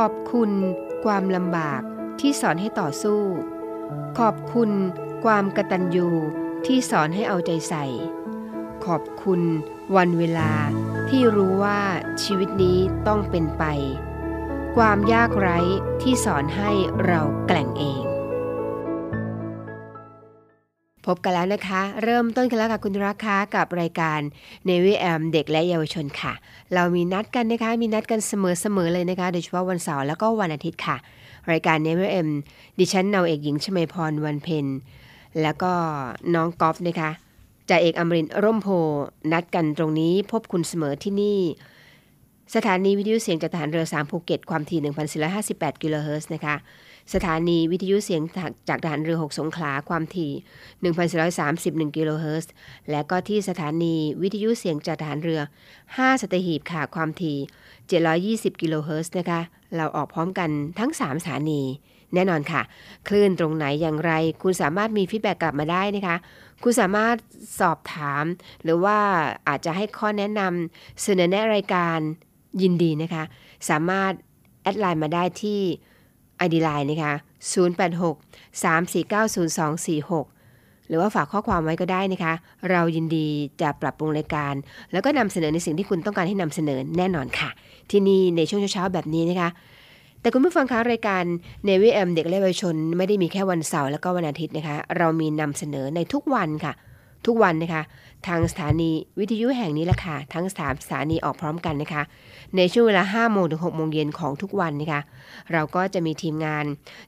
ขอบคุณความลำบากที่สอนให้ต่อสู้ ขอบคุณความกตัญญูที่สอนให้เอาใจใส่ ขอบคุณวันเวลาที่รู้ว่าชีวิตนี้ต้องเป็นไป ความยากไร้ที่สอนให้เราแกล่งเอง พบกันแล้วนะคะ เริ่มต้นกันแล้วค่ะคุณรักค้ากับรายการเนวิแอมเด็กและเยาวชนค่ะ เรามีนัดกันนะคะ มีนัดกันเสมอๆเลยนะคะ โดยเฉพาะวันเสาร์แล้วก็วันอาทิตย์ค่ะ รายการเนวิแอมดิฉันนาเอกหญิงชมพรวันเพ็ญแล้วก็น้องกอล์ฟนะคะจ่าเอกอมรินร่มโพนัดกันตรงนี้พบคุณเสมอที่นี่ สถานีวิทยุเสียงจากทหารเรือ 3 ภูเก็ต ความถี่ 1,458 กิโลเฮิรตซ์นะคะ สถานีวิทยุเสียงจากทหารเรือ 6 สงขลาความถี่ 1,431 กิโลเฮิรตซ์ และก็ที่สถานีวิทยุเสียงจากทหารเรือ 5 สัตหีบค่ะความถี่ 720 กิโลเฮิรตซ์นะคะ เราออกพร้อมกันทั้ง 3 สถานี แน่นอนค่ะ คลื่นตรงไหนอย่างไร คุณสามารถมี feedback กลับมาได้นะคะ คุณสามารถสอบถาม หรือว่าอาจจะให้ข้อแนะนำเสนอแนะรายการยินดีนะคะ สามารถ add Line มาได้ที่ ID Line นะคะ 086 349 0246 หรือว่าฝากข้อความไว้ก็ได้นะคะ เรายินดีจะปรับปรุงรายการ แล้วก็นำเสนอในสิ่งที่คุณต้องการให้นำเสนอแน่นอนค่ะ ที่นี่ในช่วงเช้าๆแบบนี้นะคะ แต่คุณผู้ฟังคะรายการเนวิแอมเด็กและเยาวชน ไม่ได้มีแค่วันเสาร์แล้วก็วันอาทิตย์นะคะ เรามีนำเสนอในทุกวันค่ะ ทุกวันนะคะ ทางสถานีวิทยุแห่งนี้แหละค่ะ ทั้งสามสถานีออกพร้อมกันนะคะ ในช่วงเวลา 5 โมงถึง 6 โมงเย็นของทุกวันนะคะ เราก็จะมีทีมงาน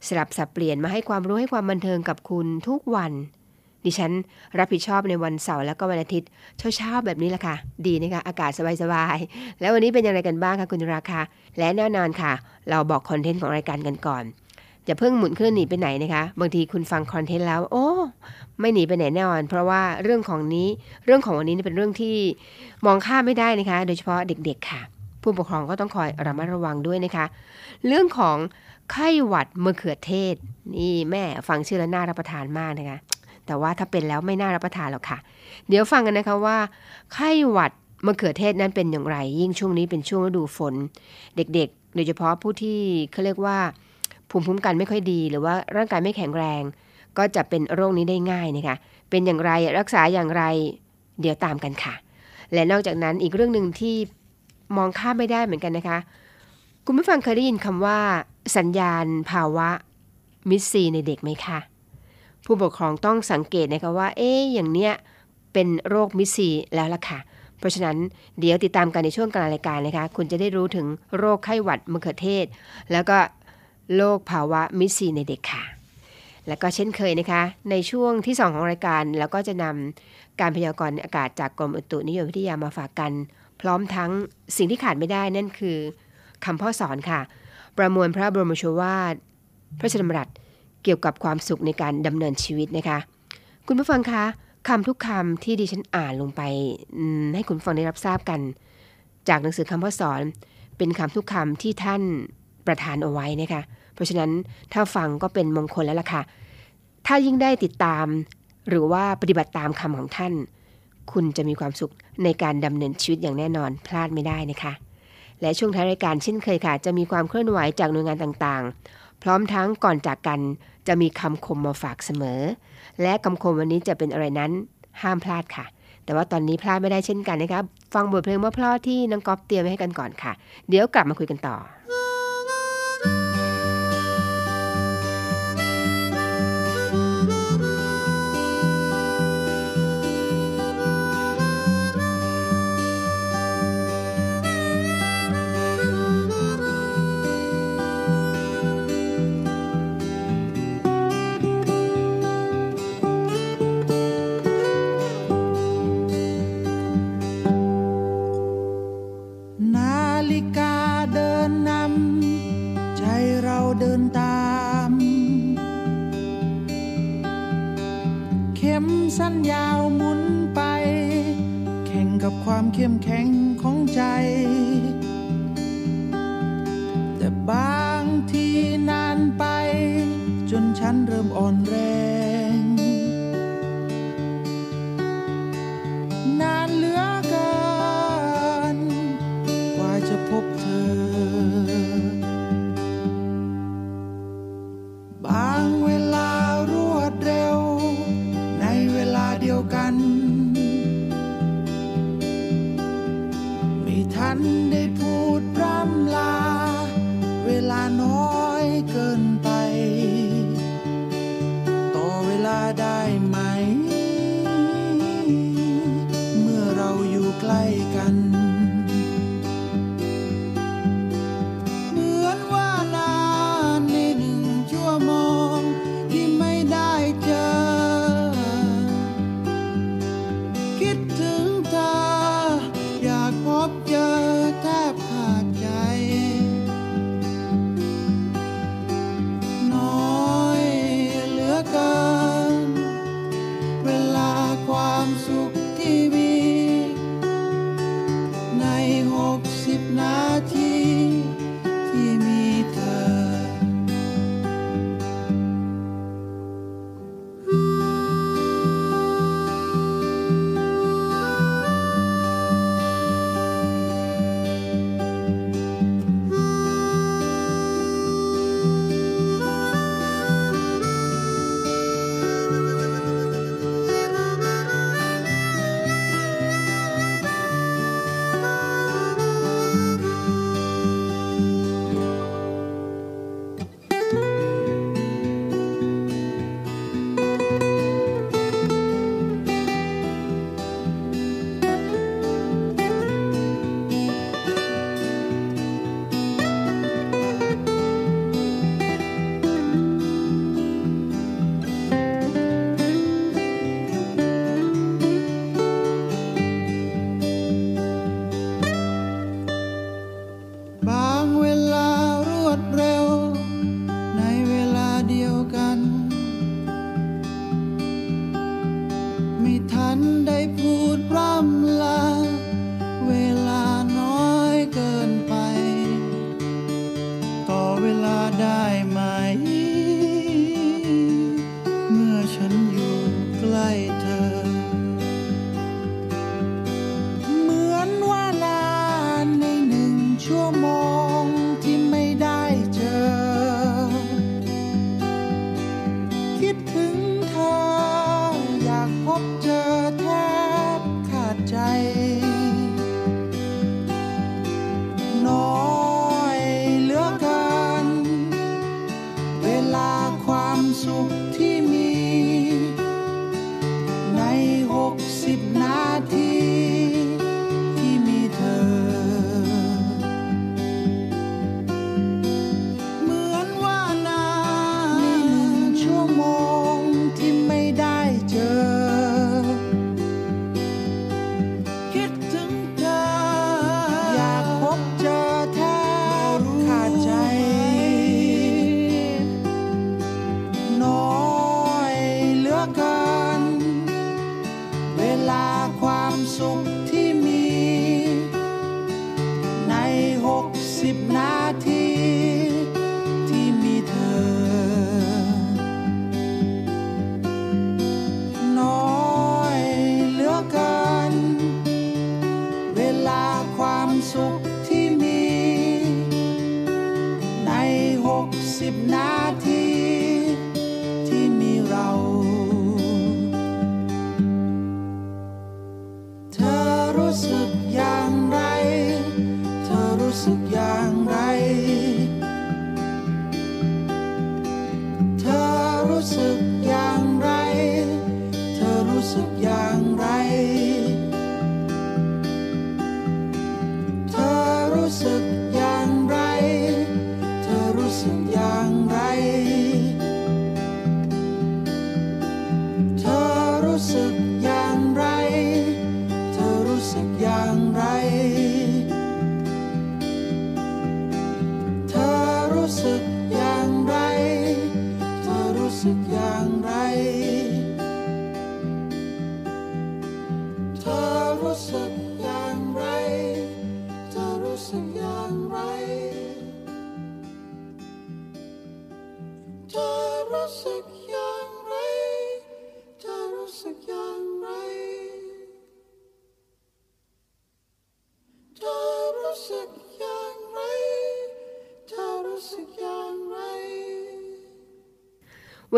สลับสับเปลี่ยนมาให้ความรู้ให้ความบันเทิงกับคุณทุกวัน ดิฉันรับผิดชอบในวันเสาร์แล้วก็วันอาทิตย์เช้าๆแบบนี้แหละค่ะ ดีนะคะ อากาศสบายๆ แล้ววันนี้เป็นยังไงกันบ้างคะคุณราคา และแน่นอนค่ะ เราบอกคอนเทนต์ของรายการกันก่อนอย่าเพิ่งหมุนเครื่องหนีไปไหนนะคะ บางทีคุณฟังคอนเทนต์แล้ว โอ้ ไม่หนีไปไหนแน่นอน เพราะว่าเรื่องของนี้เรื่องของวันนี้เป็นเรื่องที่มองข้ามไม่ได้นะคะ โดยเฉพาะเด็ก ๆ ค่ะ ผู้ปกครองก็ต้องคอยระมัดระวังด้วยนะคะ เรื่องของไข้หวัดมะเขือเทศ นี่แม่ฟังชื่อแล้วน่ารับประทานมากนะคะ แต่ว่าถ้าเป็นแล้วไม่น่ารับประทานหรอกค่ะ เดี๋ยวฟังกันนะคะว่า ไข้หวัดมะเขือเทศนั้นเป็นอย่างไร ยิ่งช่วงนี้เป็นช่วงฤดูฝน เด็กๆ โดยเฉพาะผู้ที่เขาเรียกว่า ภูมิคุ้มกันไม่ค่อยดี หรือว่าร่างกายไม่แข็งแรง ก็จะเป็นโรคนี้ได้ง่ายนะคะ เป็นอย่างไรรักษาอย่างไร เดี๋ยวตามกันค่ะ และนอกจากนั้นอีกเรื่องหนึ่งที่มองข้ามไม่ได้เหมือนกันนะคะ คุณผู้ฟังเคยได้ยินคำว่า สัญญาณภาวะมิสซีในเด็กไหมคะ ผู้ปกครองต้องสังเกตนะคะว่า เอ๊อย่างเนี้ยเป็นโรคมิสซีแล้วล่ะค่ะ เพราะฉะนั้นเดี๋ยวติดตามกันในช่วงกลางรายการนะคะ คุณจะได้รู้ถึงโรคไข้หวัดมะเขือเทศ แล้วก็โรคภาวะมิสซีในเด็กค่ะ และก็เช่นเคยนะคะ ในช่วงที่ 2 ของรายการแล้วก็จะนำการพยากรณ์อากาศจากกรมอุตุนิยมวิทยามาฝากกัน พร้อมทั้งสิ่งที่ขาดไม่ได้นั่นคือคำพ่อสอนค่ะ ประมวลพระบรมโชวาท พระชนมรัตเกี่ยวกับความสุขในการดำเนินชีวิตนะคะ คุณผู้ฟังคะคำทุกคำที่ดิฉันอ่านลงไปให้คุณฟังได้รับทราบกัน จากหนังสือคำพ่อสอนเป็นคำทุกคำที่ท่านประทานเอาไว้นะคะ เพราะฉะนั้นถ้าฟังก็เป็นมงคลแล้วล่ะค่ะ ถ้ายิ่งได้ติดตาม หรือว่าปฏิบัติตามคำของท่าน คุณจะมีความสุขในการดำเนินชีวิตอย่างแน่นอนพลาดไม่ได้นะคะ และช่วงท้ายรายการเช่นเคยค่ะ จะมีความเคลื่อนไหวจากหน่วยงานต่างๆ พร้อมทั้งก่อนจากกันจะมีคำคมมาฝากเสมอ และคำคมวันนี้จะเป็นอะไรนั้นห้ามพลาดค่ะแต่ว่าตอนนี้พลาดไม่ได้เช่นกันนะคะฟังบทเพลงว่าเพลาะที่น้องก๊อฟเตรียมไว้ให้กันก่อนค่ะ เดี๋ยวกลับมาคุยกันต่อ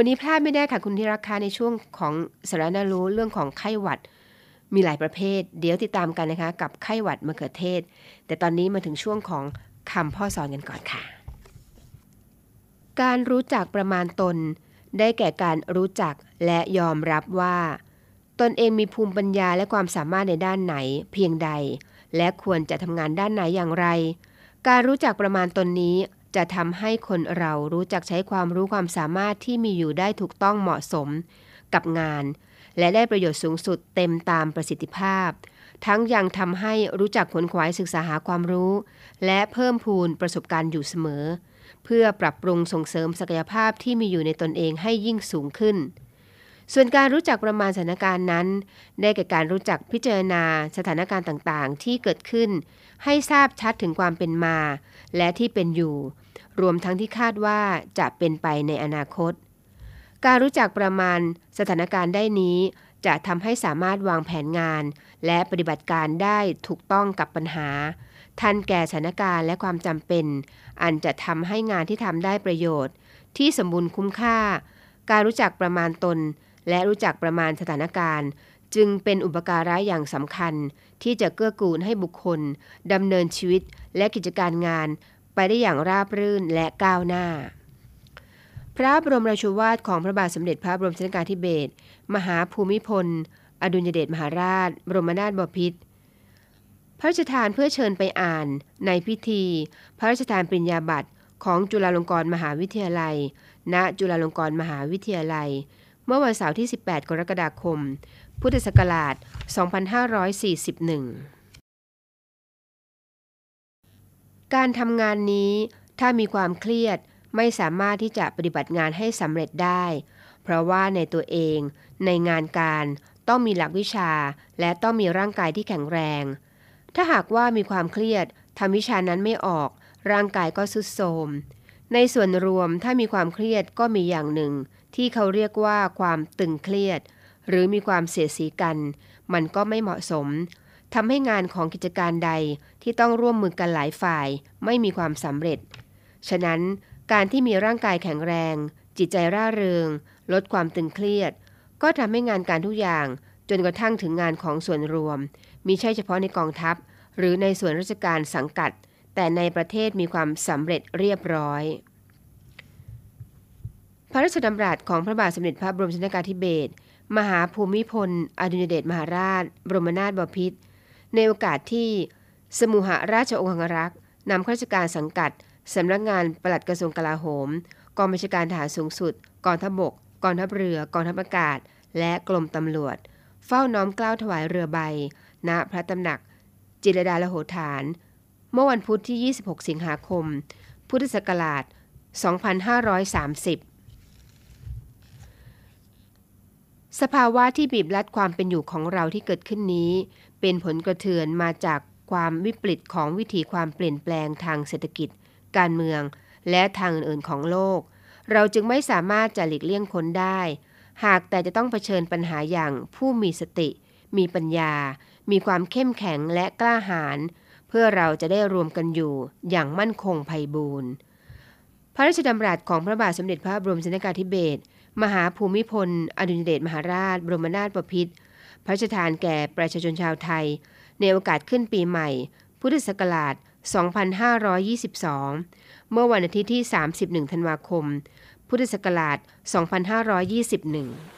วันนี้พลาดไม่ได้ค่ะคุณที่รักค่ะในช่วงของสาระน่ารู้เรื่องของไข้หวัดมีหลายประเภท เดี๋ยวติดตามกันนะคะ กับไข้หวัดมะเขือเทศ แต่ตอนนี้มาถึงช่วงของคำพ่อสอนกันก่อนค่ะ การรู้จักประมาณตน ได้แก่การรู้จักและยอมรับว่า ตนเองมีภูมิปัญญาและความสามารถในด้านไหน เพียงใด และควรจะทำงานด้านไหนอย่างไร การรู้จักประมาณตนนี้ จะทำให้คนเรารู้จักใช้ความรู้ความสามารถที่มีอยู่ได้ถูกต้องเหมาะสมกับงาน และได้ประโยชน์สูงสุดเต็มตามประสิทธิภาพ ทั้งยังทำให้รู้จักขวนขวายศึกษาหาความรู้ และเพิ่มพูนประสบการณ์อยู่เสมอ เพื่อปรับปรุงส่งเสริมศักยภาพที่มีอยู่ในตนเองให้ยิ่งสูงขึ้นส่วนการรู้จักประมาณสถานการณ์นั้น ได้แก่การรู้จักพิจารณาสถานการณ์ต่างๆ ที่เกิดขึ้น ให้ทราบชัดถึงความเป็นมา และที่เป็นอยู่ รวมทั้งที่คาดว่าจะเป็นไปในอนาคต การรู้จักประมาณสถานการณ์ได้นี้ จะทำให้สามารถวางแผนงาน และปฏิบัติการได้ถูกต้องกับปัญหา ทันแก่สถานการณ์และความจำเป็น อันจะทำให้งานที่ทำได้ประโยชน์ ที่สมบูรณ์คุ้มค่า การรู้จักประมาณตน และรู้จักประมาณสถานการณ์จึงเป็นอุปการะอย่างสำคัญที่จะเกื้อกูลให้บุคคลดำเนินชีวิตและกิจการงาน ไปได้อย่างราบรื่นและก้าวหน้า พระบรมราชวาทของพระบาทสมเด็จพระบรมชนกาธิเบศรมหาภูมิพล อดุลยเดชมหาราช บรมนาถบพิตรพระราชทานเพื่อเชิญไปอ่าน ในพิธี พระราชทานปริญญาบัตรของจุฬาลงกรณ์มหาวิทยาลัย ณ จุฬาลงกรณ์มหาวิทยาลัย เมื่อวันเสาร์ที่ 18 กรกฎาคม พุทธศักราช 2541 การทำงานนี้ถ้ามีความเครียดไม่สามารถที่จะปฏิบัติงานให้สำเร็จได้ เพราะว่าในตัวเองในงานการต้องมีหลักวิชา และต้องมีร่างกายที่แข็งแรง ถ้าหากว่ามีความเครียดทำวิชานั้นไม่ออก ร่างกายก็สุดโทมในส่วนรวมถ้ามีความเครียดก็มีอย่างหนึ่ง ที่เขาเรียกว่าความตึงเครียด หรือมีความเสียสีกัน มันก็ไม่เหมาะสม ทำให้งานของกิจการใดที่ต้องร่วมมือกันหลายฝ่ายไม่มีความสำเร็จ ฉะนั้นการที่มีร่างกายแข็งแรง จิตใจร่าเริง ลดความตึงเครียด ก็ทำให้งานการทุกอย่าง จนกระทั่งถึงงานของส่วนรวมมิใช่เฉพาะในกองทัพ หรือในส่วนราชการสังกัด แต่ในประเทศมีความสำเร็จเรียบร้อย พระราชดำรัสของพระบาทสมเด็จพระบรมชนกาธิเบศรมหาภูมิพล อดุลยเดชมหาราช บรมนาถบพิตร ในโอกาสที่สมุหราชองครักษ์นำข้าราชการสังกัดสำนักงานปลัดกระทรวงกลาโหม กองบัญชาการทหารสูงสุด กองทัพบก กองทัพเรือ กองทัพอากาศ และกรมตำรวจ เฝ้าน้อมเกล้าถวายเรือใบ ณ พระตำหนัก จิรดาลโหฐาน เมื่อวันพุธที่ 26 สิงหาคม พุทธศักราช 2530สภาวะที่บีบรัดความเป็นอยู่ของเราที่เกิดขึ้นนี้ เป็นผลกระเทือนมาจากความวิปริตของวิถีความเปลี่ยนแปลงทางเศรษฐกิจ การเมือง และทางอื่นๆของโลก เราจึงไม่สามารถจะหลีกเลี่ยงพ้นได้ หากแต่จะต้องเผชิญปัญหาอย่างผู้มีสติ มีปัญญา มีความเข้มแข็งและกล้าหาญเพื่อเราจะได้รวมกันอยู่อย่างมั่นคงไพบูรณ์พระราชดำรัสของพระบาทสมเด็จพระบรมชนกาธิเบศรมหาภูมิพล อดุลยเดชมหาราช บรมนาถบพิตร พระราชทานแก่ประชาชนชาวไทย ในโอกาสขึ้นปีใหม่ พุทธศักราช 2522 เมื่อวันอาทิตย์ที่ 31 ธันวาคม พุทธศักราช 2521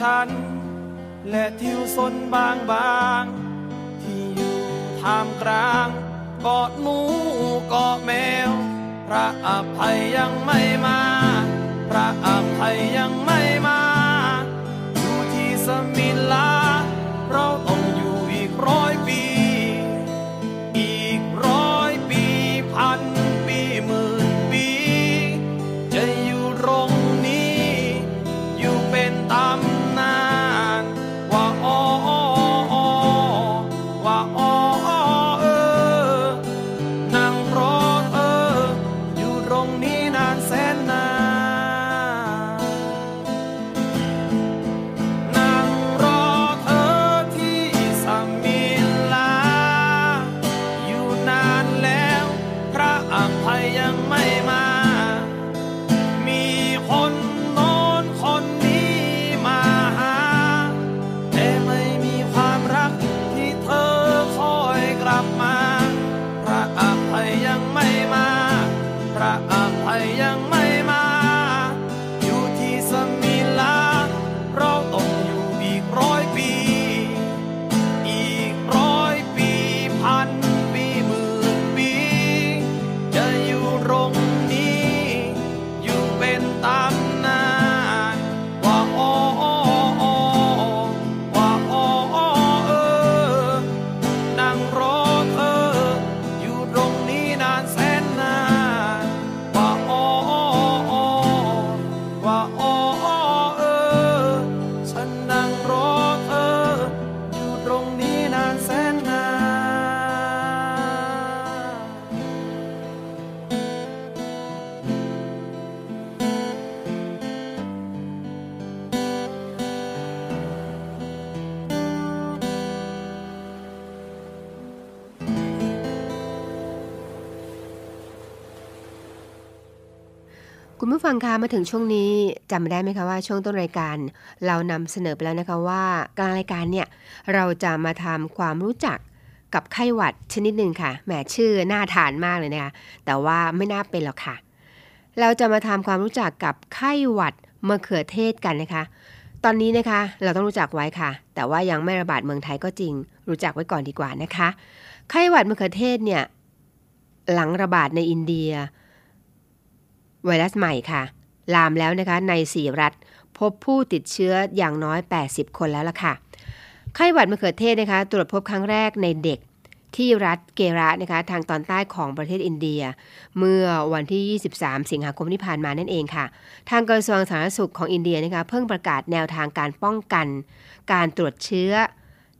ฉัน และทิวสนบางบางที่อยู่ท่ามกลางเกาะหมูเกาะแมว พระอภัยยังไม่มา พระอภัยยังไม่มาังคะมาถึงช่วงนี้จำได้ไหมคะว่าช่วงต้นรายการ เรานำเสนอไปแล้วนะคะว่ากลางรายการเนี่ยเราจะมาทำความรู้จักกับไข้หวัดชนิดหนึ่งค่ะแหมชื่อน่าทานมากเลยนะคะแต่ว่าไม่น่าเป็นหรอกค่ะ เราจะมาทำความรู้จักกับไข้หวัดมะเขือเทศกันนะคะ ตอนนี้นะคะเราต้องรู้จักไว้ค่ะ แต่ว่ายังไม่ระบาดเมืองไทยก็จริง รู้จักไว้ก่อนดีกว่านะคะ ไข้หวัดมะเขือเทศเนี่ยหลังระบาดในอินเดีย ไวรัสใหม่ค่ะ ลามแล้วนะคะใน 4 รัฐ พบผู้ติดเชื้ออย่างน้อย 80 คนแล้วล่ะค่ะ ไข้หวัดมะเขือเทศนะคะ ตรวจพบครั้งแรกในเด็กที่รัฐเกระนะคะทางตอนใต้ของประเทศอินเดีย เมื่อวันที่ 23 สิงหาคมที่ผ่านมานั่นเองค่ะ ทางกระทรวงสาธารณสุขของอินเดียนะคะเพิ่งประกาศแนวทางการป้องกัน การตรวจเชื้อ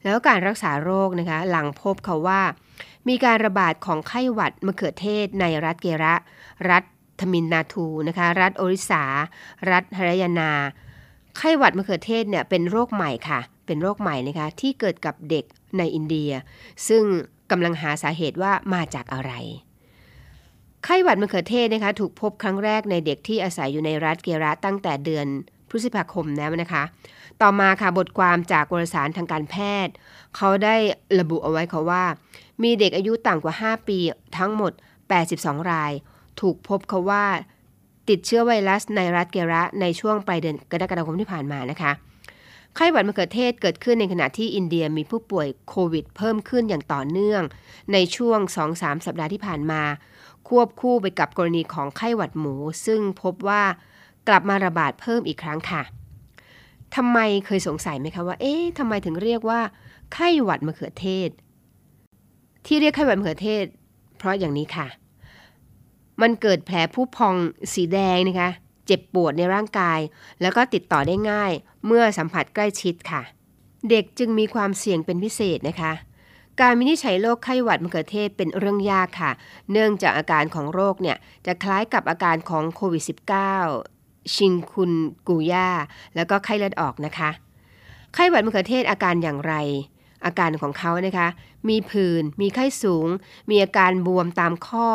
แล้วการรักษาโรคนะคะหลังพบเขาว่า มีการระบาดของไข้หวัดมะเขือเทศในรัฐเกระ รัฐ ทมินนาทูนะคะรัฐโอริสา รัฐฮารยานา ไข้หวัดมะเขือเทศเนี่ยเป็นโรคใหม่ค่ะ เป็นโรคใหม่นะคะที่เกิดกับเด็กในอินเดีย ซึ่งกำลังหาสาเหตุว่ามาจากอะไร ไข้หวัดมะเขือเทศนะคะถูกพบครั้งแรกในเด็กที่อาศัยอยู่ในรัฐเกระตั้งแต่เดือนพฤษภาคมแล้วนะคะ ต่อมาค่ะบทความจากวารสารทางการแพทย์ เขาได้ระบุเอาไว้เขาว่า มีเด็กอายุต่ำกว่า 5 ปีทั้งหมด 82 ราย ถูกพบเขาว่าติดเชื้อไวรัสในรัฐเกระในช่วงปลายเดือนกรกฎาคมที่ผ่านมานะคะ ไข้หวัดมะเขือเทศเกิดขึ้นในขณะที่อินเดียมีผู้ป่วยโควิดเพิ่มขึ้นอย่างต่อเนื่อง ในช่วง 2-3 สัปดาห์ที่ผ่านมา ควบคู่ไปกับกรณีของไข้หวัดหมู ซึ่งพบว่ากลับมาระบาดเพิ่มอีกครั้งค่ะทำไมเคยสงสัยไหมคะว่า เอ๊ะทำไมถึงเรียกว่า ไข้หวัดมะเขือเทศ ที่เรียกไข้หวัดมะเขือเทศ เพราะอย่างนี้ค่ะ มันเกิดแผลผู้พองสีแดงนะคะ เจ็บปวดในร่างกาย แล้วก็ติดต่อได้ง่าย เมื่อสัมผัสใกล้ชิดค่ะ เด็กจึงมีความเสี่ยงเป็นพิเศษนะคะ การวินิจฉัยโรคไข้หวัดมะเขือเทศเป็นเรื่องยากค่ะ เนื่องจากอาการของโรคเนี่ยจะคล้ายกับอาการของโควิด -19 ชิงคุนกูย่าแล้วก็ไข้เลือดออกนะคะ ไข้หวัดมะเขือเทศอาการอย่างไร อาการของเขานะคะ มีผื่น มีไข้สูง มีอาการบวมตามข้อ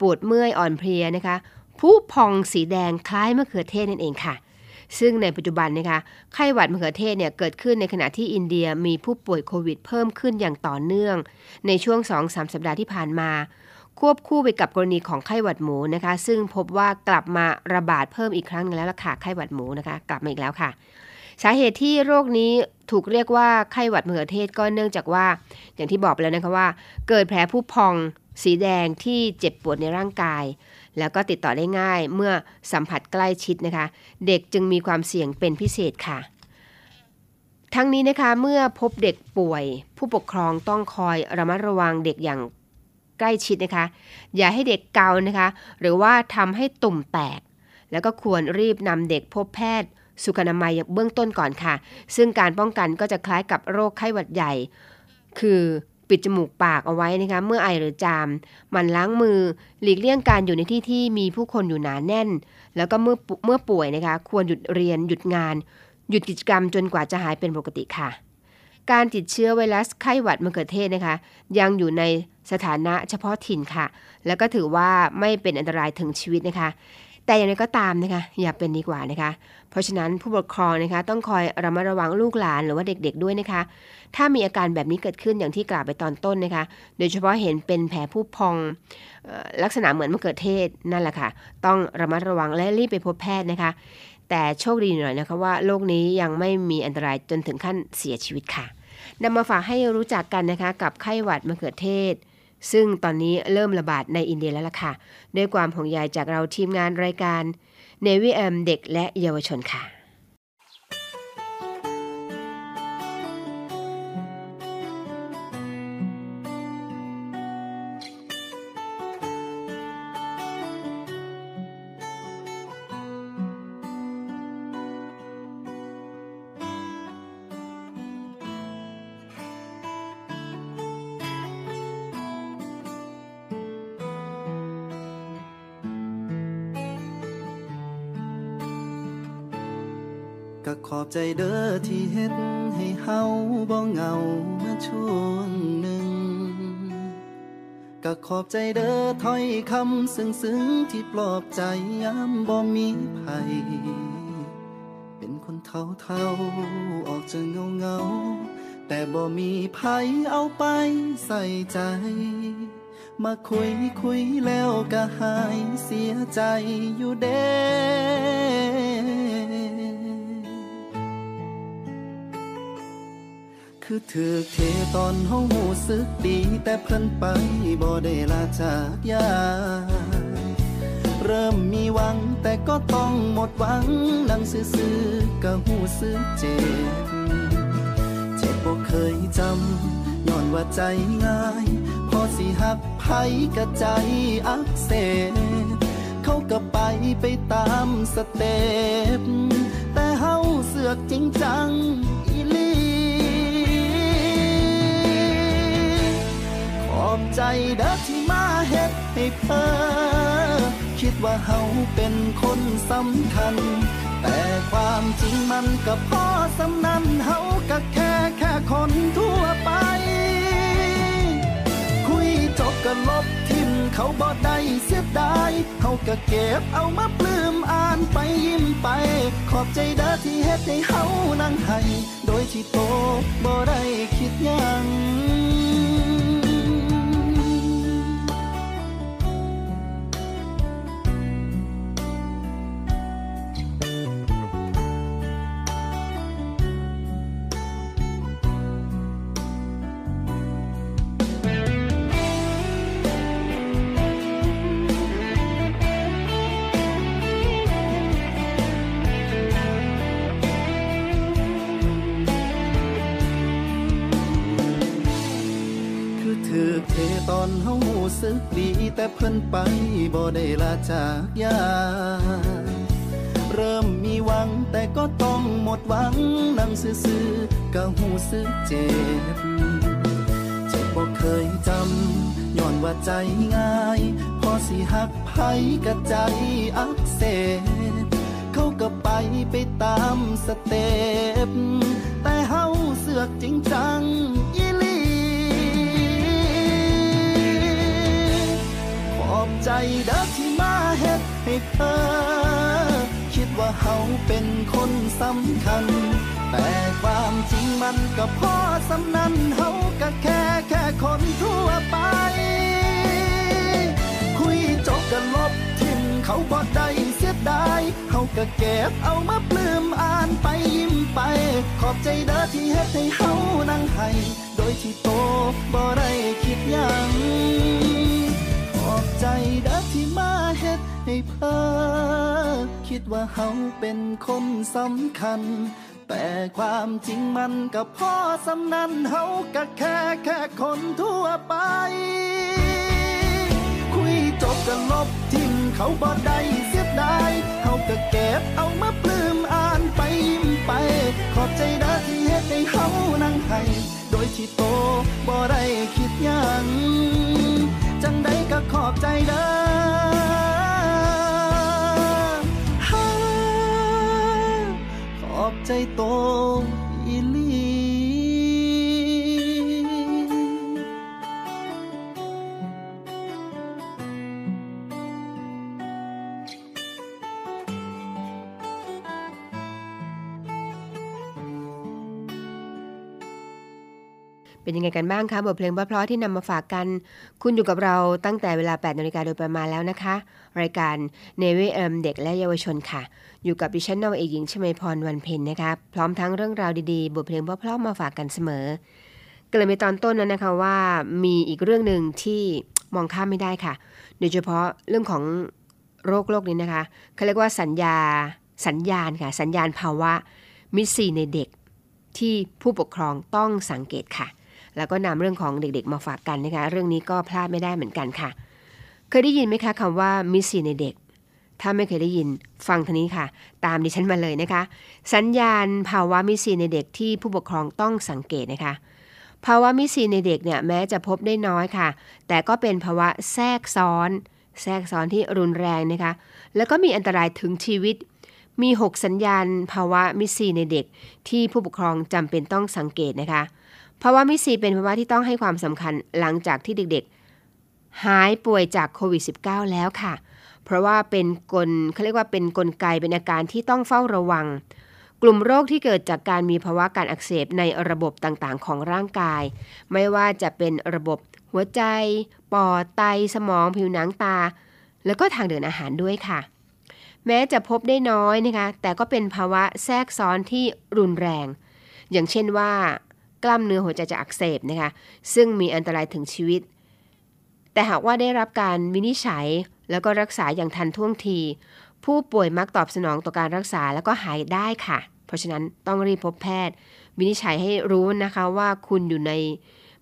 ปวดเมื่อยอ่อนเพลียนะคะผู้พองสีแดงคล้ายมะเขือเทศนั่นเองค่ะ ซึ่งในปัจจุบันนะคะไข้หวัดมะเขือเทศเนี่ยเกิดขึ้นในขณะที่อินเดียมีผู้ป่วยโควิดเพิ่มขึ้นอย่างต่อเนื่อง ในช่วง 2-3 สัปดาห์ที่ผ่านมา ควบคู่ไปกับกรณีของไข้หวัดหมูนะคะ ซึ่งพบว่ากลับมาระบาดเพิ่มอีกครั้งหนึงแล้วล่ะค่ะไข้หวัดหมูนะคะ กลับมาอีกแล้วค่ะ สาเหตุที่โรคนี้ถูกเรียกว่าไข้หวัดมะเขือเทศก็เนื่องจากว่า อย่างที่บอกไปแล้วนะคะว่า เกิดแผลผู้พองสีแดงที่เจ็บปวดในร่างกาย แล้วก็ติดต่อได้ง่ายเมื่อสัมผัสใกล้ชิดนะคะ เด็กจึงมีความเสี่ยงเป็นพิเศษค่ะ ทั้งนี้นะคะเมื่อพบเด็กป่วย ผู้ปกครองต้องคอยระมัดระวังเด็กอย่างใกล้ชิดนะคะ อย่าให้เด็กเกานะคะ หรือว่าทำให้ตุ่มแตก แล้วก็ควรรีบนำเด็กพบแพทย์ สุขอนามัยเบื้องต้นก่อนค่ะ ซึ่งการป้องกันก็จะคล้ายกับโรคไข้หวัดใหญ่ คือปิดจมูกปากเอาไว้นะคะเมื่อไอหรือจาม มันล้างมือหลีกเลี่ยงการอยู่ในที่ที่มีผู้คนอยู่หนาแน่น แล้วก็เมื่อเมื่อป่วยนะคะควรหยุดเรียนหยุดงาน หยุดกิจกรรมจนกว่าจะหายเป็นปกติค่ะ การติดเชื้อไวรัสไข้หวัดมะเขือเทศนะคะ ยังอยู่ในสถานะเฉพาะถิ่นค่ะ แล้วก็ถือว่าไม่เป็นอันตรายถึงชีวิตนะคะ แต่อย่างไรก็ตามนะคะอย่าเป็นดีกว่านะคะ เพราะฉะนั้นผู้ปกครองนะคะต้องคอยระมัดระวังลูกหลานหรือว่าเด็กๆด้วยนะคะ ถ้ามีอาการแบบนี้เกิดขึ้นอย่างที่กล่าวไปตอนต้นนะคะ โดยเฉพาะเห็นเป็นแผลผู้พองออลักษณะเหมือนมะเขือเทศนั่นแหละค่ะ ต้องระมัดระวังและรีบไปพบแพทย์นะคะ แต่โชคดีหน่อยนะคะว่าโรคนี้ยังไม่มีอันตรายจนถึงขั้นเสียชีวิตค่ะนำมาฝากให้รู้จักกันนะคะกับไข้หวัดมะเขือเทศ ซึ่งตอนนี้เริ่มระบาดในอินเดียแล้วล่ะค่ะ ด้วยความห่วงใยจากเราทีมงานรายการเนวิแอมเด็กและเยาวชนค่ะ ก็ขอบใจเด้อที่เฮ็ดให้เฮาบ่เหงาเมาช่วงหนึ่งก็ขอบใจเด้อถ้อยคำซึ้งๆที่ปลอบใจยามบ่มีภัย เป็นคนเท่าเท่าออกจะเงาเงาแต่บ่มีภัยเอาไปใส่ใจ มาคุยคุยแล้วก็หายเสียใจอยู่เด้ คือถือเทตอนห้องหูสึกดี แต่เพิ่นไปบ่ได้ลาจากยา เริ่มมีหวังแต่ก็ต้องหมดหวังนั่งซื่อๆก็หูสึกเจ็บ เจ็บบ่เคยจำย้อนว่าใจง่าย พอสิหักไผกะใจอักเสบเขาก็ไปไปตามสเต็ปแต่เฮาเสือกจริงจังอีลี อบใจเด้อที่มาเฮ็ดให้เพ้อคิดว่าเฮาเป็นคนสำคัญ แต่ความจริงมันก็พอสำนันเฮาก็แค่แค่คนทั่วไป คุยจบก็ลบทิมเขาบ่ได้เสียดายเขาก็เก็บเอามาปลื้มอ่านไปยิ้มไป ขอบใจเด้อที่เฮ็ดให้เฮานั่งให้โดยที่โตบ่ได้คิดยัง แต่เพิ่นไปบ่ได้ลาจากยา เริ่มมีหวังแต่ก็ต้องหมดหวังนั่งซื่อๆก็หูสึกเจ็บ เจ็บบ่เคยจำย้อนว่าใจง่าย พอสิหักไผกะใจอักเสบเขาก็ไปไปตามสเต็ปแต่เฮาเสือกจริงจัง ใจเด้อที่มาเฮ็ดให้เธอ คิดว่าเฮาเป็นคนสำคัญ แต่ความจริงมันก็พอสำนันเฮาก็แค่แค่คนทั่วไป คุยจบกันลบทิมเขาบ่ได้เสียดายเฮาก็เก็บเอามาปลื้มอ่านไปยิ้มไป ขอบใจเด้อที่เฮ็ดให้เฮานั่งให้โดยที่โตบ่ได้คิดยัง อบใจเด้อที่มาเฮ็ดให้เพ้อคิดว่าเฮาเป็นคนสำคัญ แต่ความจริงมันก็พอสำนันเฮาก็แค่แค่คนทั่วไป คุยจบกันลบทิ้งเขาบ่ได้เสียดายเฮาก็เก็บเอามาปลื้มอ่านไปยิ้มไป ขอบใจเด้อที่ ใจเด้อขอบใจโต เป็นยังไงกันบ้างคะบทเพลงเพราะๆที่นำมาฝากกัน คุณอยู่กับเราตั้งแต่เวลา 8นาฬิกาโดยประมาณแล้วนะคะ รายการเนวิเอมเด็กและเยาวชนค่ะ อยู่กับดิฉันนาวเอกหญิงชมาพรวันเพ็ญนะคะพร้อมทั้งเรื่องราวดีๆ บทเพลงเพราะๆมาฝากกันเสมอเกริ่นไปตอนต้นนั้นนะคะว่ามีอีกเรื่องหนึ่งที่มองข้ามไม่ได้ค่ะ โดยเฉพาะเรื่องของโรคโรคนี้นะคะเขาเรียกว่าสัญญาสัญญาณค่ะ สัญญาณภาวะมิสซีในเด็กที่ผู้ปกครองต้องสังเกตค่ะ แล้วก็นำเรื่องของเด็กๆมาฝากกันนะคะ เรื่องนี้ก็พลาดไม่ได้เหมือนกันค่ะ เคยได้ยินไหมคะคำว่ามิสซีในเด็ก ถ้าไม่เคยได้ยินฟังทีนี้ค่ะ ตามดิฉันมาเลยนะคะ สัญญาณภาวะมิสซีในเด็กที่ผู้ปกครองต้องสังเกตนะคะภาวะมิสซีในเด็กเนี่ยแม้จะพบได้น้อยค่ะ แต่ก็เป็นภาวะแทรกซ้อน แทรกซ้อนที่รุนแรงนะคะ แล้วก็มีอันตรายถึงชีวิต มี 6 สัญญาณภาวะมิสซีในเด็กที่ผู้ปกครองจำเป็นต้องสังเกตนะคะ ภาวะมิสซีเป็นภาวะที่ต้องให้ความสำคัญหลังจากที่เด็กๆ หายป่วยจากโควิด -19 แล้วค่ะ เพราะว่าเป็นกลเขาเรียกว่าเป็นกลไกเป็นอาการที่ต้องเฝ้าระวัง กลุ่มโรคที่เกิดจากการมีภาวะการอักเสบในระบบต่างๆ ของร่างกาย ไม่ว่าจะเป็นระบบหัวใจ ปอด ไต สมอง ผิวหนังตา แล้วก็ทางเดินอาหารด้วยค่ะ แม้จะพบได้น้อยนะคะ แต่ก็เป็นภาวะแทรกซ้อนที่รุนแรง อย่างเช่นว่า กล้ามเนื้อหัวใจจะอักเสบนะคะ ซึ่งมีอันตรายถึงชีวิต แต่หากว่าได้รับการวินิจฉัยแล้วก็รักษาอย่างทันท่วงที ผู้ป่วยมักตอบสนองต่อการรักษาแล้วก็หายได้ค่ะ เพราะฉะนั้นต้องรีบพบแพทย์ วินิจฉัยให้รู้นะคะว่าคุณอยู่ใน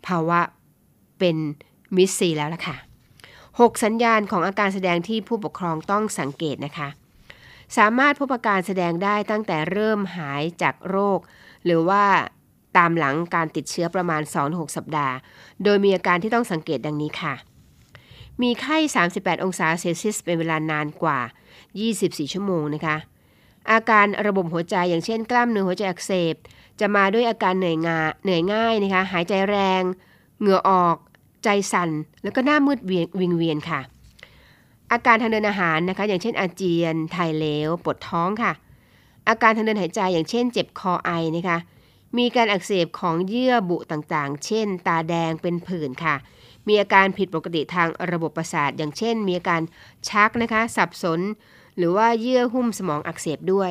ภาวะเป็นมิสซีแล้วล่ะค่ะ 6 สัญญาณของอาการแสดงที่ผู้ปกครองต้องสังเกตนะคะ สามารถพบอาการแสดงได้ตั้งแต่เริ่มหายจากโรค หรือว่า ตามหลังการติดเชื้อประมาณ 2-6 สัปดาห์ โดยมีอาการที่ต้องสังเกตดังนี้ค่ะ มีไข้ 38 องศาเซลเซียสเป็นเวลานานกว่า 24 ชั่วโมงนะคะ อาการระบบหัวใจอย่างเช่นกล้ามเนื้อหัวใจอักเสบ จะมาด้วยอาการเหนื่อยงาเหนื่อยง่ายนะคะ หายใจแรง เหงื่อออก ใจสั่น แล้วก็หน้ามืดเวียนวิงเวียนค่ะ อาการทางเดินอาหารนะคะ อย่างเช่นอาเจียน ถ่ายเหลว ปวดท้องค่ะ อาการทางเดินหายใจอย่างเช่น เจ็บคอไอนะคะ มีการอักเสบของเยื่อบุต่างๆ เช่น ตาแดงเป็นผื่นค่ะ มีอาการผิดปกติทางระบบประสาท อย่างเช่น มีอาการชักนะคะ สับสน หรือว่าเยื่อหุ้มสมองอักเสบด้วย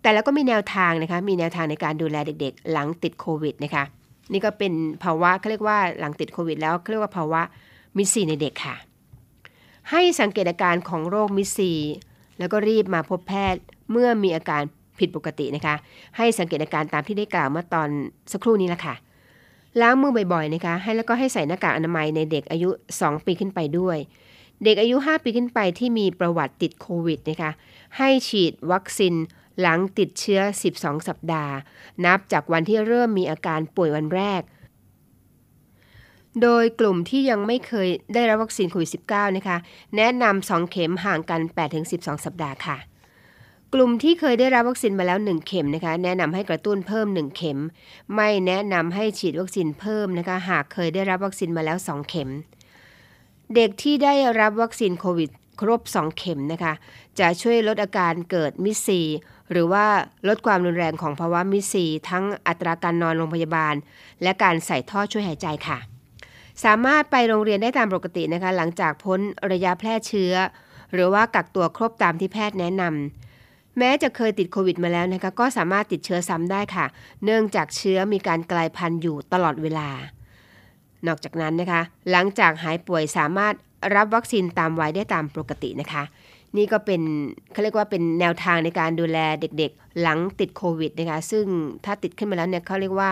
แต่แล้วก็มีแนวทางนะคะ มีแนวทางในการดูแลเด็กๆ หลังติดโควิดนะคะ นี่ก็เป็นภาวะเขาเรียกว่าหลังติดโควิด แล้วเขาเรียกว่าภาวะมิสซีในเด็กค่ะ ให้สังเกตอาการของโรคมิสซีแล้วก็รีบมาพบแพทย์เมื่อมีอาการ ผิดปกตินะคะ ให้สังเกตอาการตามที่ได้กล่าวเมื่อตอนสักครู่นี้ละค่ะล้างมือบ่อยๆนะคะให้แล้วก็ให้ใส่หน้ากากอนามัยในเด็กอายุ 2 ปีขึ้นไปด้วย เด็กอายุ 5 ปีขึ้นไปที่มีประวัติติดโควิดนะคะให้ฉีดวัคซีนหลังติดเชื้อ 12 สัปดาห์ นับจากวันที่เริ่มมีอาการป่วยวันแรก โดยกลุ่มที่ยังไม่เคยได้รับวัคซีนโควิด -19 นะคะ แนะนำ2เข็มห่างกัน 8-12 สัปดาห์ค่ะ กลุ่มที่เคยได้รับวัคซีนมาแล้ว 1 เข็มนะคะแนะนำให้กระตุ้นเพิ่ม 1 เข็ม ไม่แนะนำให้ฉีดวัคซีนเพิ่มนะคะหากเคยได้รับวัคซีนมาแล้ว 2 เข็ม เด็กที่ได้รับวัคซีนโควิดครบ 2 เข็มนะคะจะช่วยลดอาการเกิดมิซีหรือว่าลดความรุนแรงของภาวะมิซีทั้งอัตราการนอนโรงพยาบาล และการใส่ท่อช่วยหายใจค่ะ สามารถไปโรงเรียนได้ตามปกตินะคะหลังจากพ้นระยะแพร่เชื้อ หรือว่ากักตัวครบตามที่แพทย์แนะนำ แม้จะเคยติดโควิดมาแล้วนะคะก็สามารถติดเชื้อซ้ำได้ค่ะ เนื่องจากเชื้อมีการกลายพันธุ์อยู่ตลอดเวลา นอกจากนั้นนะคะ หลังจากหายป่วยสามารถรับวัคซีนตามวัยได้ตามปกตินะคะ นี่ก็เป็นเขาเรียกว่าเป็นแนวทางในการดูแลเด็กๆ หลังติดโควิดนะคะ ซึ่งถ้าติดขึ้นมาแล้วเนี่ยเขาเรียกว่า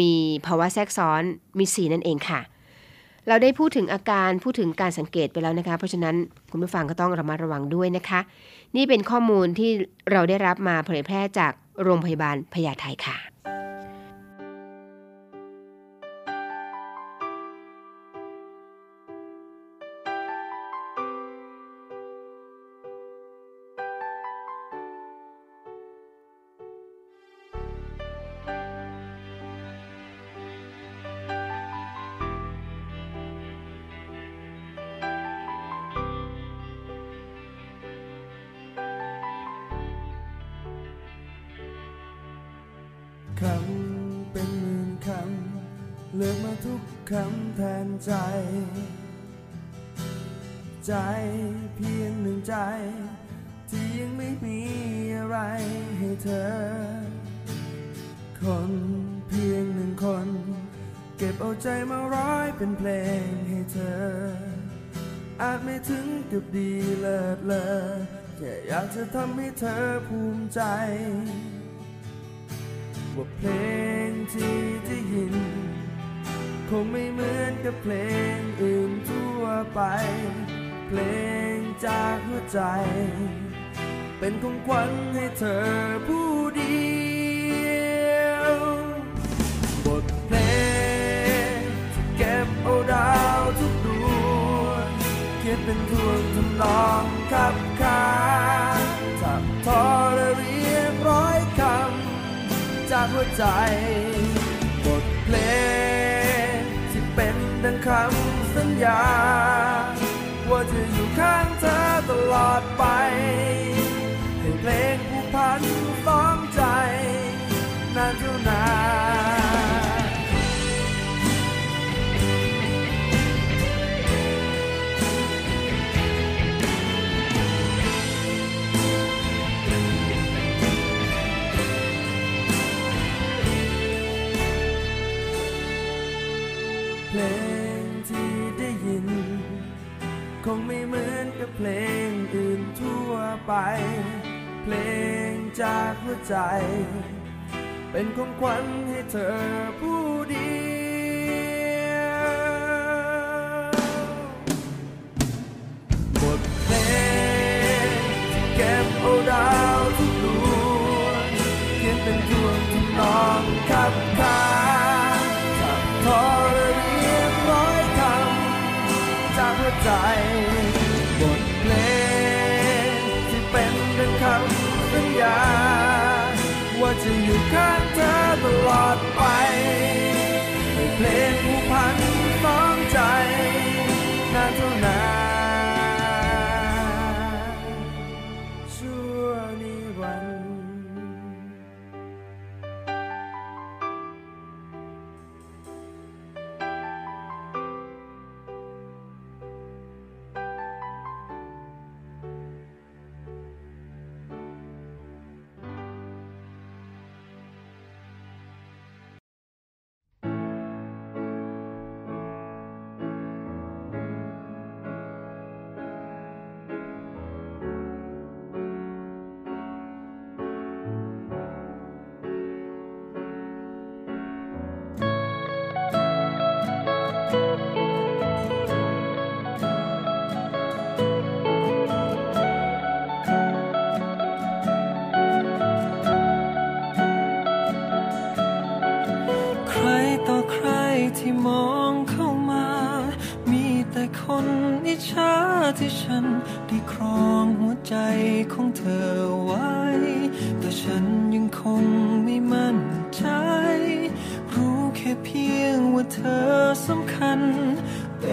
มีภาวะแทรกซ้อนมีสีนั่นเองค่ะเราได้พูดถึงอาการพูดถึงการสังเกตไปแล้วนะคะ เพราะฉะนั้นคุณผู้ฟังก็ต้องระมัดระวังด้วยนะคะ นี่เป็นข้อมูลที่เราได้รับมาเผยแพร่จากโรงพยาบาลพญาไทค่ะ คำเป็นหมื่นคำเลือกมาทุกคำแทนใจ ใจเพียงหนึ่งใจ ที่ยังไม่มีอะไรให้เธอ คนเพียงหนึ่งคน เก็บเอาใจมาร้อยเป็นเพลงให้เธอ อาจไม่ถึงกับดีเลิศเลอแค่อยากจะทำให้เธอภูมิใจ ว่าเพลงที่ได้ยิน คงไม่เหมือนกับเพลงอื่นทั่วไป เพลงจากหัวใจ เป็นของขวัญให้เธอผู้เดียวบทเพลงที่เก็บเอาดาวทุกดวงเขียนเป็นทวงทำนองขับขานทับทอรี จากหัวใจ บทเพลงที่เป็นดังคำสัญญา ว่าจะอยู่ข้างเธอตลอดไป ให้เพลงผู้พันต้องใจ นานเท่านาน คงไม่เหมือนกับเพลงอื่นทั่วไป เพลงจากหัวใจ เป็นของขวัญให้เธอผู้เดียวบทเพลงที่เก็บเอาดาวทุกดวงเขียนเป็นทวงทำนองขับขานขับทอเรียบร้อยคำจากหัวใจ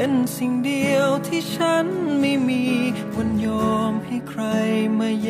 เป็นสิ่งเดียวที่ฉันไม่มีวันยอมให้ใครมาแย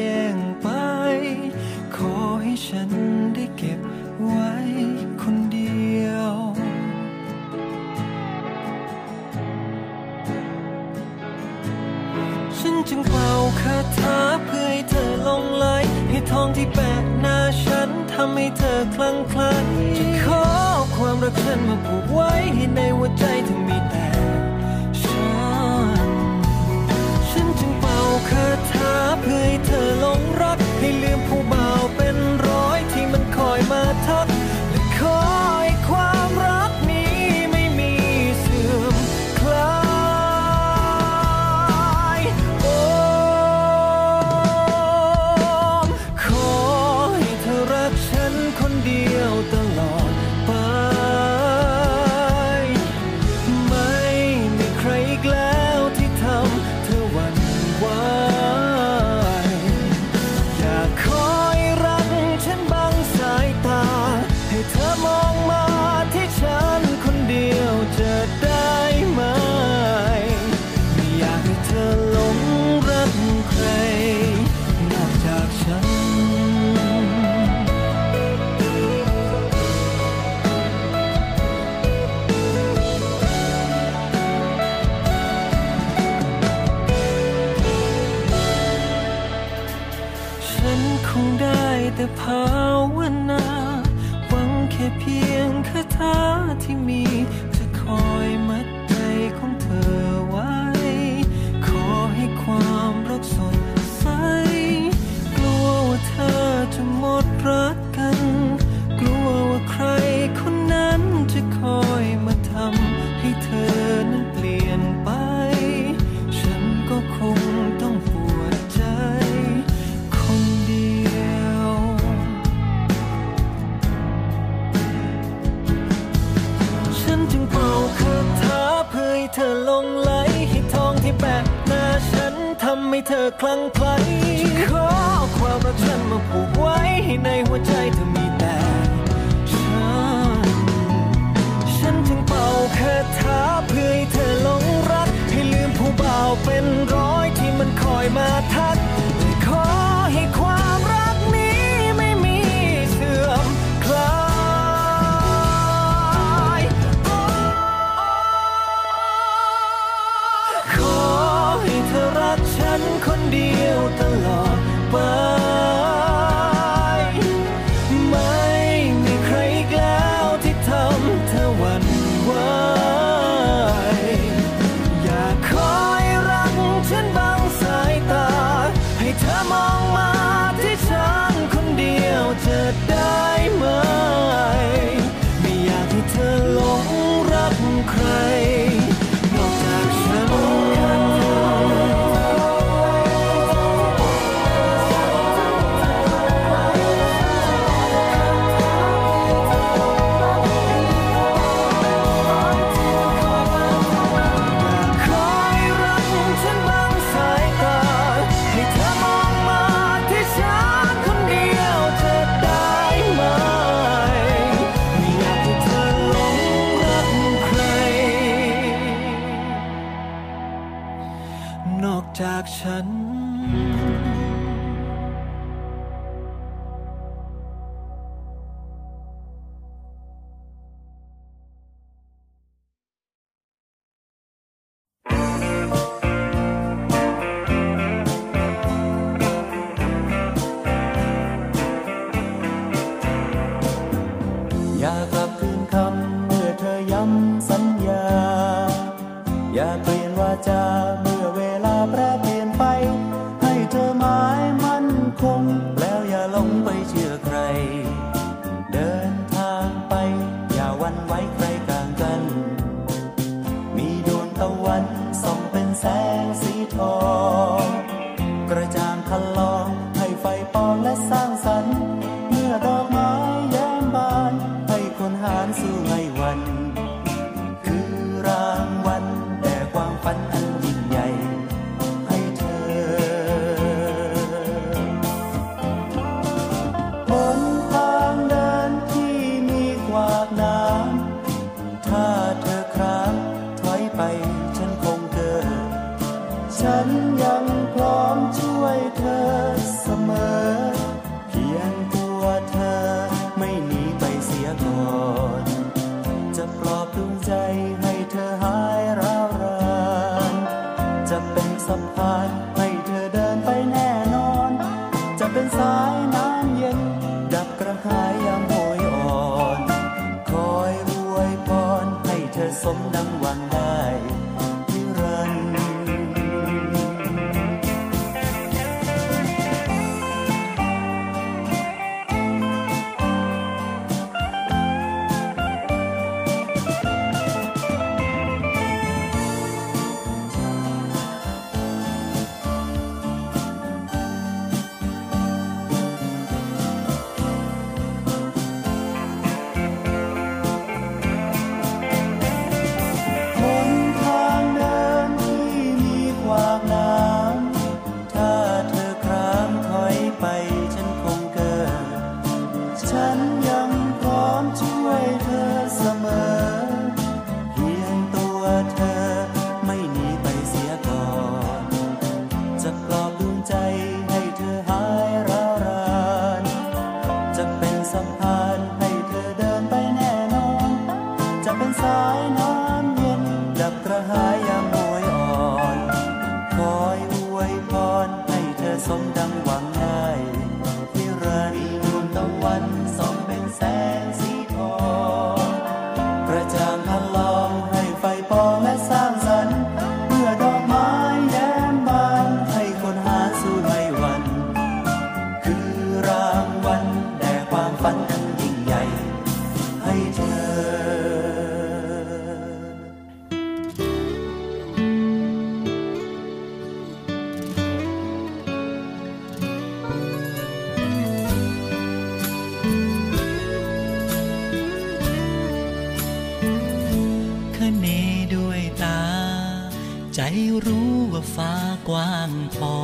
ฟ้ากว้างพอ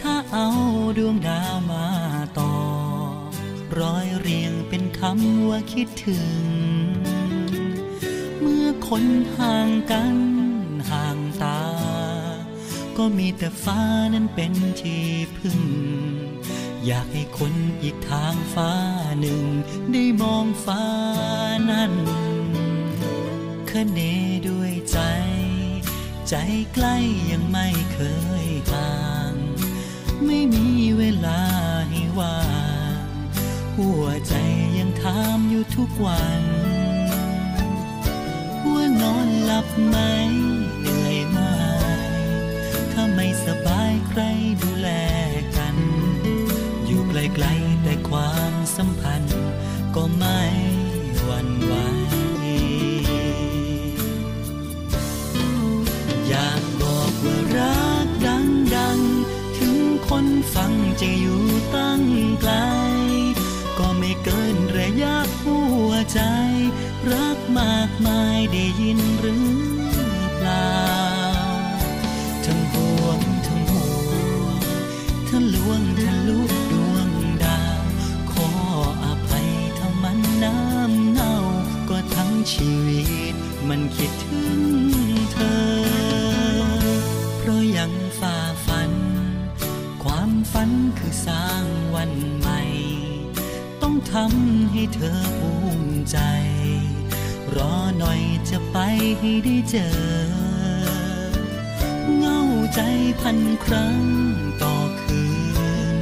ถ้าเอาดวงดาวมาต่อ ร้อยเรียงเป็นคำว่าคิดถึง เมื่อคนห่างกันห่างตา ก็มีแต่ฟ้านั้นเป็นที่พึ่ง อยากให้คนอีกทางฟ้าหนึ่ง ได้มองฟ้านั้นคเนด้วยใจ ใจใกล้ยังไม่เคยห่าง ไม่มีเวลาให้ว่างหัวใจยังถามอยู่ทุกวันว่านอนหลับไหมเหนื่อยไหมถ้าไม่สบายใครดูแลกัน อยู่ไกลๆแต่ความสัมพันธ์ก็ไม่ ฟังจะอยู่ตั้งไกล ก็ไม่เกินระยะหัวใจ รักมากมายได้ยินหรือเปล่าทั้งห่วงทั้งห่วงทั้งลวงทะลุดวงดาว ขออภัยถ้ามันน้ำเน่า ก็ทั้งชีวิตมันคิดถึง สร้างวันใหม่ ต้องทำให้เธอภูมิใจ รอหน่อยจะไปให้ได้เจอ เงาใจพันครั้งต่อคืน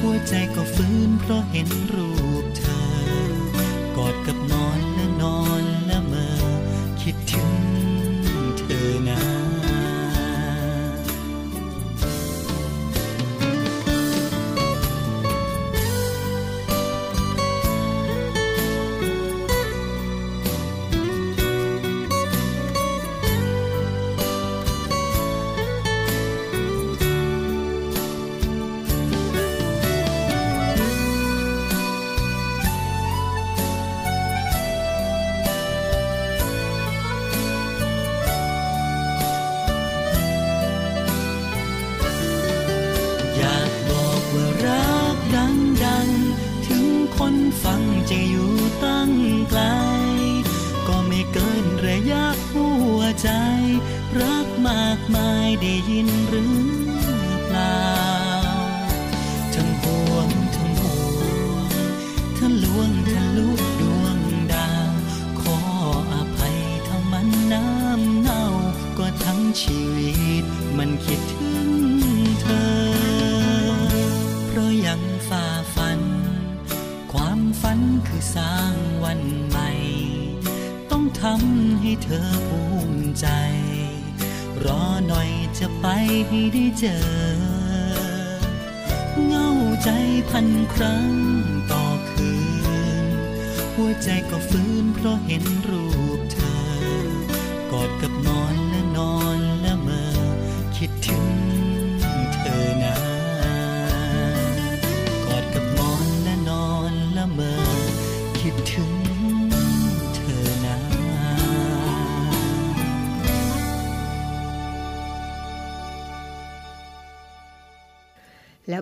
หัวใจก็ฟื้นเพราะเห็นรูปเธอกอดกับนอน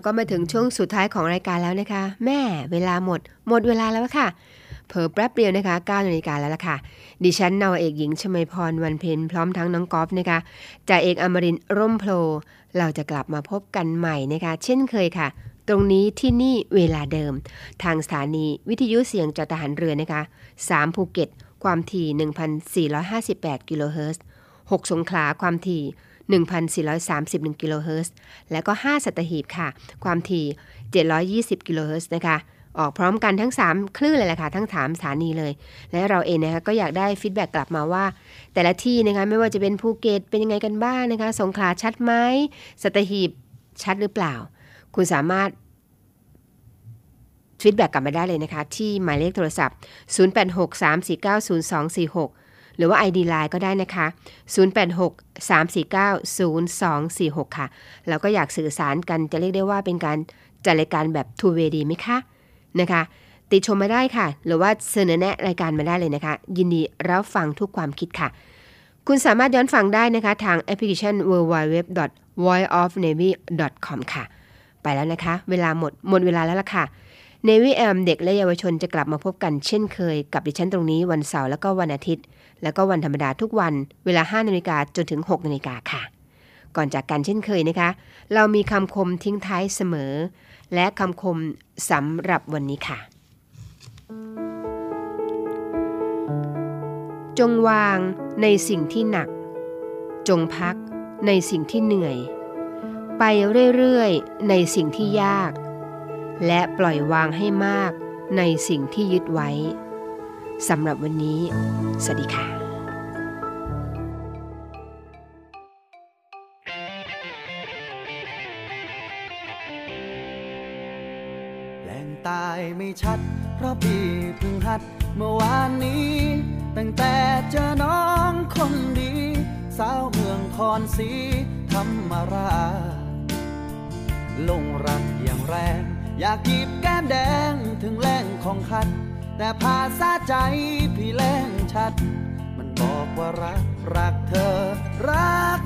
ก็มาถึงช่วงสุดท้ายของรายการแล้วนะคะ แม่เวลาหมด หมดเวลาแล้วค่ะเผลอแป๊บเดียวนะคะ9นาฬิกาแล้วล่ะค่ะ ดิฉันนาวเอกหญิงชมพรวันเพ็ญพร้อมทั้งน้องกอล์ฟนะคะจ่าเอกอมรินร่มโพลเราจะกลับมาพบกันใหม่นะคะ เช่นเคยค่ะ ตรงนี้ที่นี่เวลาเดิม ทางสถานีวิทยุเสียงจากทหารเรือนะคะ 3 ภูเก็ต ความถี่ 1,458 กิโลเฮิรตซ์ 6 สงขลาความถี่ 1,431 กิโลเฮิรตซ์ และก็ 5 สัตหีบค่ะ ความถี่ 720 กิโลเฮิรตซ์นะคะ ออกพร้อมกันทั้ง 3 คลื่นเลยแหละค่ะ ทั้ง 3 สถานีเลย และเราเองนะคะก็อยากได้ feedback กลับมาว่า แต่ละที่นะคะไม่ว่าจะเป็นภูเก็ตเป็นยังไงกันบ้างนะคะ สงขลาชัดไหมสัตหีบชัดหรือเปล่า คุณสามารถ feedback กลับมาได้เลยนะคะ ที่หมายเลขโทรศัพท์ 0863490246 หรือว่า ID Line ก็ได้นะคะ 0863490246 ค่ะแล้วก็อยากสื่อสารกันจะเรียกได้ว่าเป็นการจัดรายการแบบ two way ดีไหมคะนะคะติชมมาได้ค่ะ หรือว่าเสนอแนะรายการมาได้เลยนะคะ ยินดีรับฟังทุกความคิดค่ะ คุณสามารถย้อนฟังได้นะคะ ทางแอปพลิเคชัน www.voiceofnavy.com ค่ะ ไปแล้วนะคะ เวลาหมดหมดเวลาแล้วล่ะค่ะ Navy AM เด็กและเยาวชนจะกลับมาพบกันเช่นเคย กับดิฉันตรงนี้วันเสาร์แล้วก็วันอาทิตย์ แล้วก็วันธรรมดาทุกวันเวลา 5นาฬิกาจนถึง 6นาฬิกาค่ะ ก่อนจากกันเช่นเคยนะคะ เรามีคำคมทิ้งท้ายเสมอ และคำคมสำหรับวันนี้ค่ะ จงวางในสิ่งที่หนัก จงพักในสิ่งที่เหนื่อย ไปเรื่อยๆในสิ่งที่ยาก และปล่อยวางให้มากในสิ่งที่ยึดไว้ สำหรับวันนี้ สวัสดีค่ะ แหล่งตายไม่ชัด เพราะพี่เพิ่งหัดเมื่อวานนี้ ตั้งแต่เจอน้องคนดี สาวเมืองคอนสีธรรมราชลงรักอย่างแรง อยากกีบแก้มแดงถึงแรงของคัด แต่ภาษาใจพี่แรงชัด มันบอกว่ารัก รักเธอ รัก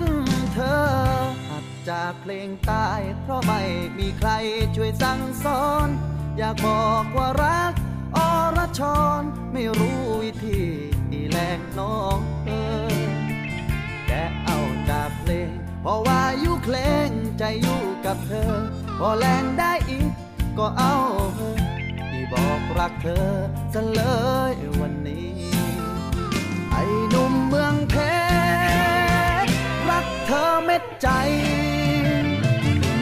เธอหัดจากเพลงตายเพราะไม่มีใครช่วยสั่งสอน อยากบอกว่ารักอรชรไม่รู้วิธีดีแรงน้องเออแกเอาจากเพลงเพราะว่าอยู่เพลงใจอยู่กับเธอ พอแรงได้อีกก็เอาเธอ บอกรักเธอซะเลยวันนี้ ไอ้หนุ่มเมืองเพชรรักเธอเม็ดใจ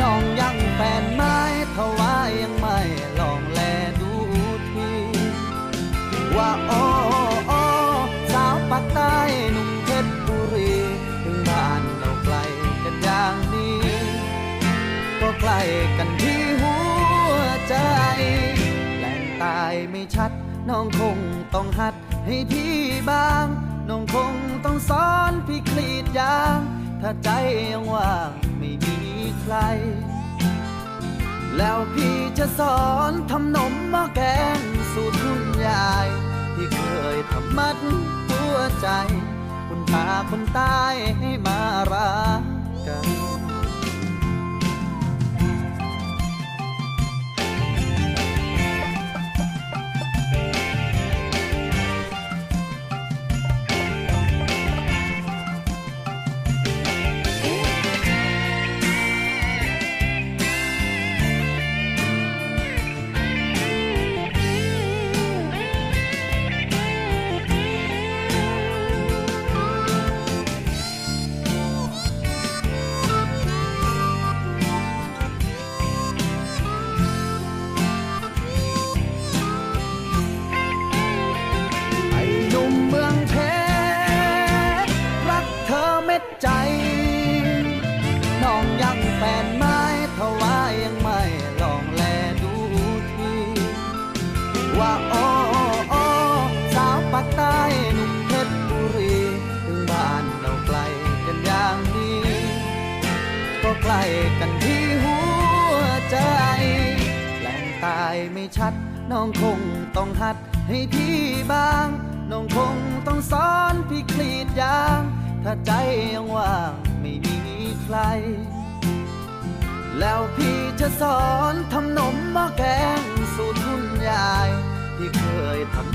น้องยังแฟนไม้ทว่ายังไม่ลองแลดูทีว่าโอ้อสาวปากใต้หนุ่มเพชรบุรีถึงบ้านเราไกลกันอย่างนี้ ก็ใกล้กันที่ ชัด น้องคงต้องหัดให้พี่บ้าง น้องคงต้องสอนพี่คลีดยาง ถ้าใจยังว่างไม่มีใคร แล้วพี่จะสอนทำนมหม้อแกงสูตรคุณยายที่เคยทำมัดหัวใจคุณตาคนตายให้มารักกัน「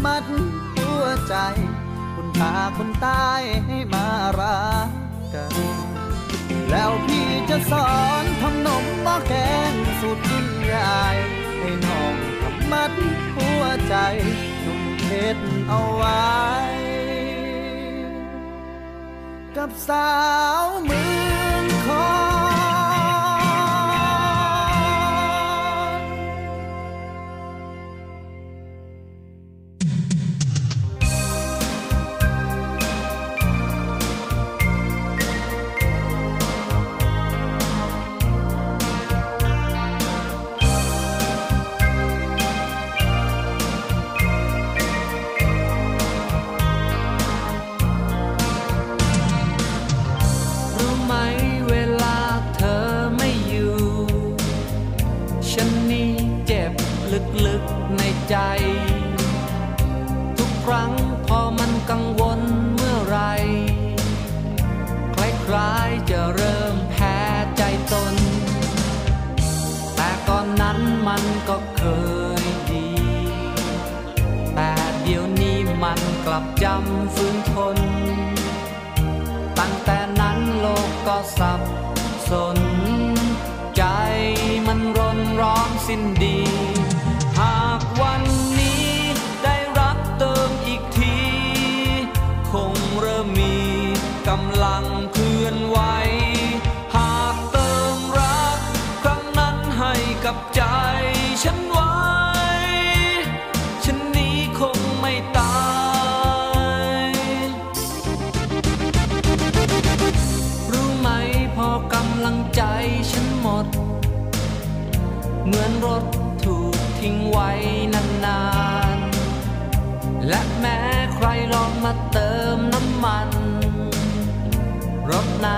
มัดหัวใจ คุณตาคนตายให้มารักกัน แล้วพี่จะสอนทำนมม้แกงสูตรยิ่งใหญ่ให้น้องทำมัดหัวใจหนุ่มเพชรเอาไว้ กับสาวเมืองคอ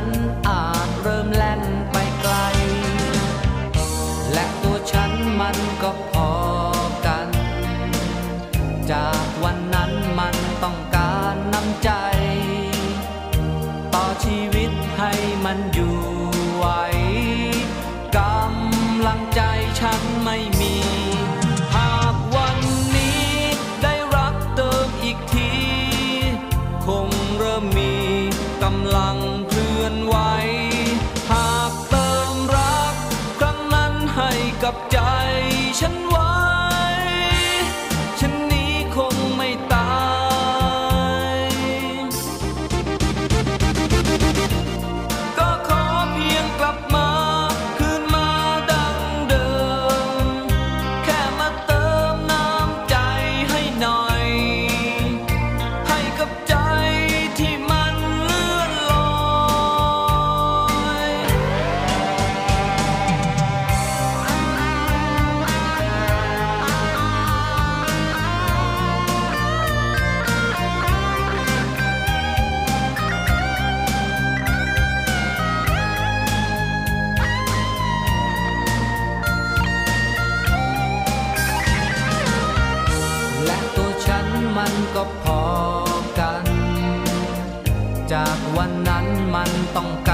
one. Uh, จากวันนั้นมันต้องการ